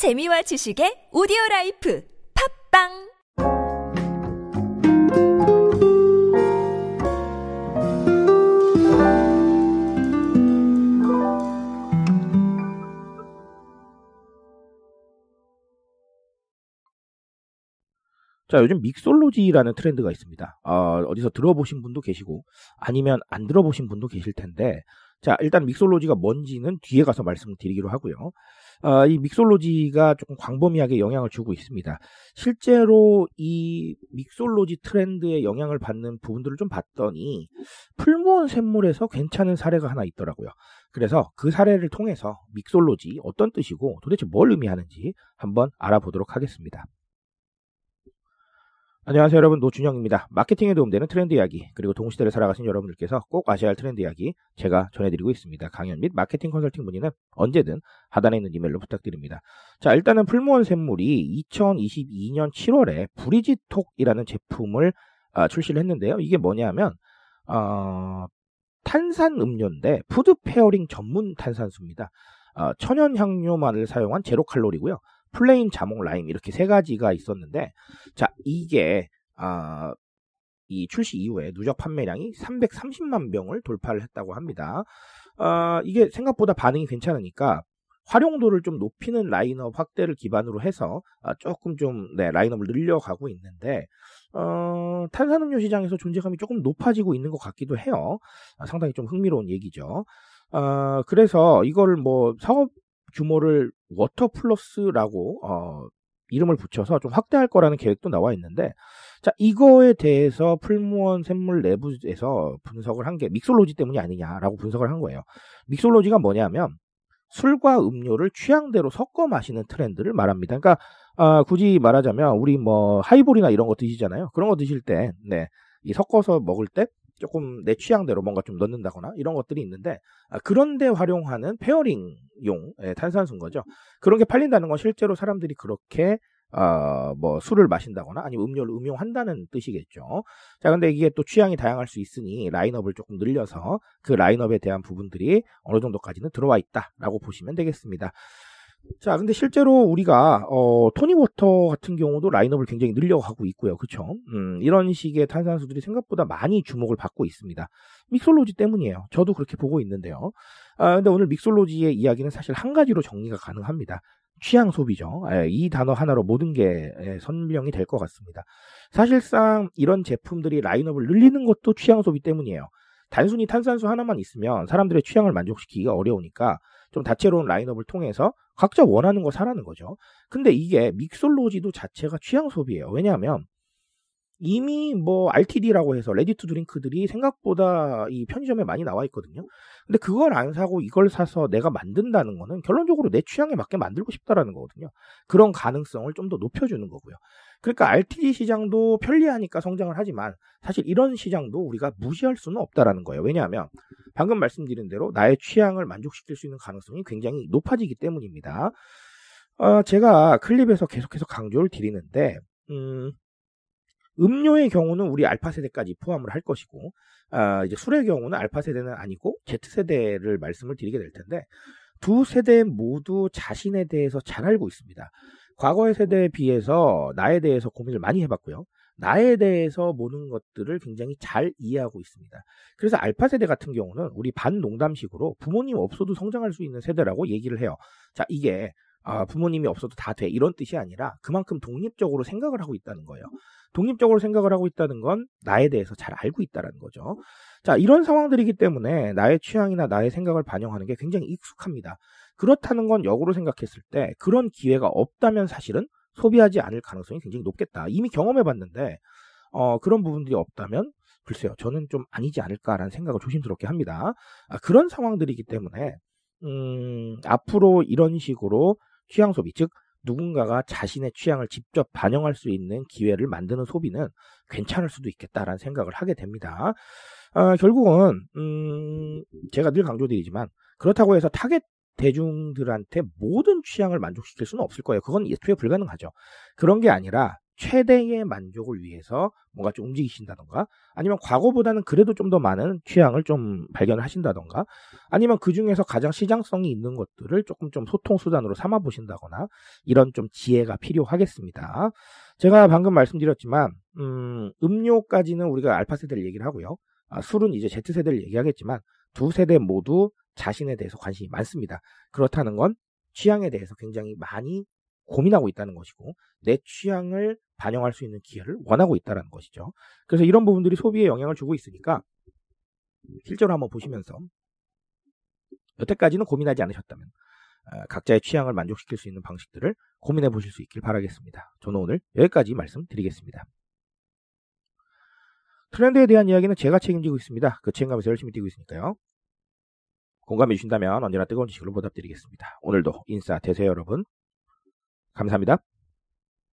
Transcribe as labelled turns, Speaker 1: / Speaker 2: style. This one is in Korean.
Speaker 1: 재미와 지식의 오디오 라이프 팟빵
Speaker 2: 자, 요즘 mixology라는 트렌드가 있습니다. 어, 어디서 들어보신 분도 계시고, 아니면 안 들어보신 분도 계실 텐데, 자, 일단 믹솔로지가 뭔지는 뒤에 가서 말씀드리기로 하고요. 어, 이 믹솔로지가 조금 광범위하게 영향을 주고 있습니다. 실제로 이 믹솔로지 트렌드에 영향을 받는 부분들을 좀 봤더니, 풀무원 샘물에서 괜찮은 사례가 하나 있더라고요. 그래서 그 사례를 통해서 믹솔로지 어떤 뜻이고 도대체 뭘 의미하는지 한번 알아보도록 하겠습니다. 안녕하세요 여러분 노준영입니다. 마케팅에 도움되는 트렌드 이야기 그리고 동시대를 살아가신 여러분들께서 꼭 아셔야 할 트렌드 이야기 제가 전해드리고 있습니다. 강연 및 마케팅 컨설팅 문의는 언제든 하단에 있는 이메일로 부탁드립니다. 자 일단은 풀무원 샘물이 2022년 7월에 브리지톡이라는 제품을 아, 출시를 했는데요. 이게 뭐냐면 어, 탄산 음료인데 food pairing 전문 탄산수입니다. 어, 천연 향료만을 사용한 제로 칼로리고요. 플레인 자몽 라임 이렇게 세 가지가 있었는데 자 이게 아, 이 출시 이후에 누적 판매량이 330만 병을 돌파를 했다고 합니다. 아, 이게 생각보다 반응이 괜찮으니까 활용도를 좀 높이는 라인업 확대를 기반으로 해서 아, 조금 좀 네, 라인업을 늘려가고 있는데 어, 탄산음료 시장에서 존재감이 조금 높아지고 있는 것 같기도 해요. 아, 상당히 좀 흥미로운 얘기죠. 어, 그래서 이걸 뭐 사업 규모를 Water Plus라고 어, 이름을 붙여서 좀 확대할 거라는 계획도 나와 있는데 자 이거에 대해서 풀무원 샘물 내부에서 분석을 한 게 mixology 때문이 아니냐라고 분석을 한 거예요. mixology가 뭐냐면 술과 음료를 취향대로 섞어 마시는 트렌드를 말합니다. 그러니까 어, 굳이 말하자면 우리 뭐 하이볼이나 이런 거 드시잖아요. 그런 거 드실 때, 네, 이 섞어서 먹을 때 조금 내 취향대로 뭔가 좀 넣는다거나 이런 것들이 있는데 아, 그런데 활용하는 pairing용 예, 탄산수인 거죠. 그런 게 팔린다는 건 실제로 사람들이 그렇게 어, 뭐 술을 마신다거나 아니면 음료를 음용한다는 뜻이겠죠. 자, 근데 이게 또 취향이 다양할 수 있으니 라인업을 조금 늘려서 그 라인업에 대한 부분들이 어느 정도까지는 들어와 있다라고 보시면 되겠습니다. 자, 근데 실제로 우리가 어, 토닉 워터 같은 경우도 라인업을 굉장히 늘려가고 있고요, 그렇죠? 음, 이런 식의 탄산수들이 생각보다 많이 주목을 받고 있습니다. mixology 때문이에요. 저도 그렇게 보고 있는데요. 아, 근데 오늘 mixology의 이야기는 사실 한 가지로 정리가 가능합니다. 취향 소비죠. 예, 이 단어 하나로 모든 게 예, 설명이 될 것 같습니다. 사실상 이런 제품들이 라인업을 늘리는 것도 취향 소비 때문이에요. 단순히 탄산수 하나만 있으면 사람들의 취향을 만족시키기가 어려우니까 좀 다채로운 라인업을 통해서 각자 원하는 거 사라는 거죠. 근데 이게 mixology도 자체가 취향 소비예요. 왜냐하면 이미 뭐 RTD라고 해서 ready to drink들이 생각보다 이 편의점에 많이 나와 있거든요. 근데 그걸 안 사고 이걸 사서 내가 만든다는 거는 결론적으로 내 취향에 맞게 만들고 싶다라는 거거든요. 그런 가능성을 좀 더 높여주는 거고요. 그러니까 RTD 시장도 편리하니까 성장을 하지만 사실 이런 시장도 우리가 무시할 수는 없다라는 거예요. 왜냐하면 방금 말씀드린 대로 나의 취향을 만족시킬 수 있는 가능성이 굉장히 높아지기 때문입니다. 어, 제가 클립에서 계속해서 강조를 드리는데 음, 음료의 경우는 우리 알파 세대까지 포함을 할 것이고, 아, 이제 술의 경우는 알파 세대는 아니고 Z 세대를 말씀을 드리게 될 텐데, 두 세대 모두 자신에 대해서 잘 알고 있습니다. 과거의 세대에 비해서 나에 대해서 고민을 많이 해봤고요. 나에 대해서 보는 것들을 굉장히 잘 이해하고 있습니다. 그래서 알파 세대 같은 경우는 우리 반농담식으로 부모님 없어도 성장할 수 있는 세대라고 얘기를 해요. 자, 이게 아, 부모님이 없어도 다 돼. 이런 뜻이 아니라 그만큼 독립적으로 생각을 하고 있다는 거예요. 독립적으로 생각을 하고 있다는 건 나에 대해서 잘 알고 있다는 거죠. 자, 이런 상황들이기 때문에 나의 취향이나 나의 생각을 반영하는 게 굉장히 익숙합니다. 그렇다는 건 역으로 생각했을 때 그런 기회가 없다면 사실은 소비하지 않을 가능성이 굉장히 높겠다. 이미 경험해 봤는데, 어, 그런 부분들이 없다면 글쎄요, 저는 좀 아니지 않을까라는 생각을 조심스럽게 합니다. 아, 그런 상황들이기 때문에, 음, 앞으로 이런 식으로 취향 소비, 즉 누군가가 자신의 취향을 직접 반영할 수 있는 기회를 만드는 소비는 괜찮을 수도 있겠다라는 생각을 하게 됩니다. 어, 결국은 음, 제가 늘 강조드리지만 그렇다고 해서 타겟 대중들한테 모든 취향을 만족시킬 수는 없을 거예요. 그건 애초에 불가능하죠. 그런 게 아니라 최대의 만족을 위해서 뭔가 좀 움직이신다던가 아니면 과거보다는 그래도 좀 더 많은 취향을 좀 발견을 하신다던가 아니면 그 중에서 가장 시장성이 있는 것들을 조금 좀 소통 수단으로 삼아 보신다거나 이런 좀 지혜가 필요하겠습니다. 제가 방금 말씀드렸지만 음, 음료까지는 우리가 알파 세대를 얘기를 하고요. 아, 술은 이제 Z 세대를 얘기하겠지만 두 세대 모두 자신에 대해서 관심이 많습니다. 그렇다는 건 취향에 대해서 굉장히 많이 고민하고 있다는 것이고 내 취향을 반영할 수 있는 기회를 원하고 있다는 것이죠. 그래서 이런 부분들이 소비에 영향을 주고 있으니까 실제로 한번 보시면서 여태까지는 고민하지 않으셨다면 어, 각자의 취향을 만족시킬 수 있는 방식들을 고민해 보실 수 있길 바라겠습니다. 저는 오늘 여기까지 말씀드리겠습니다. 트렌드에 대한 이야기는 제가 책임지고 있습니다. 그 책임감에서 열심히 뛰고 있으니까요. 공감해 주신다면 언제나 뜨거운 지식으로 보답드리겠습니다. 오늘도 인싸 되세요 여러분. 감사합니다.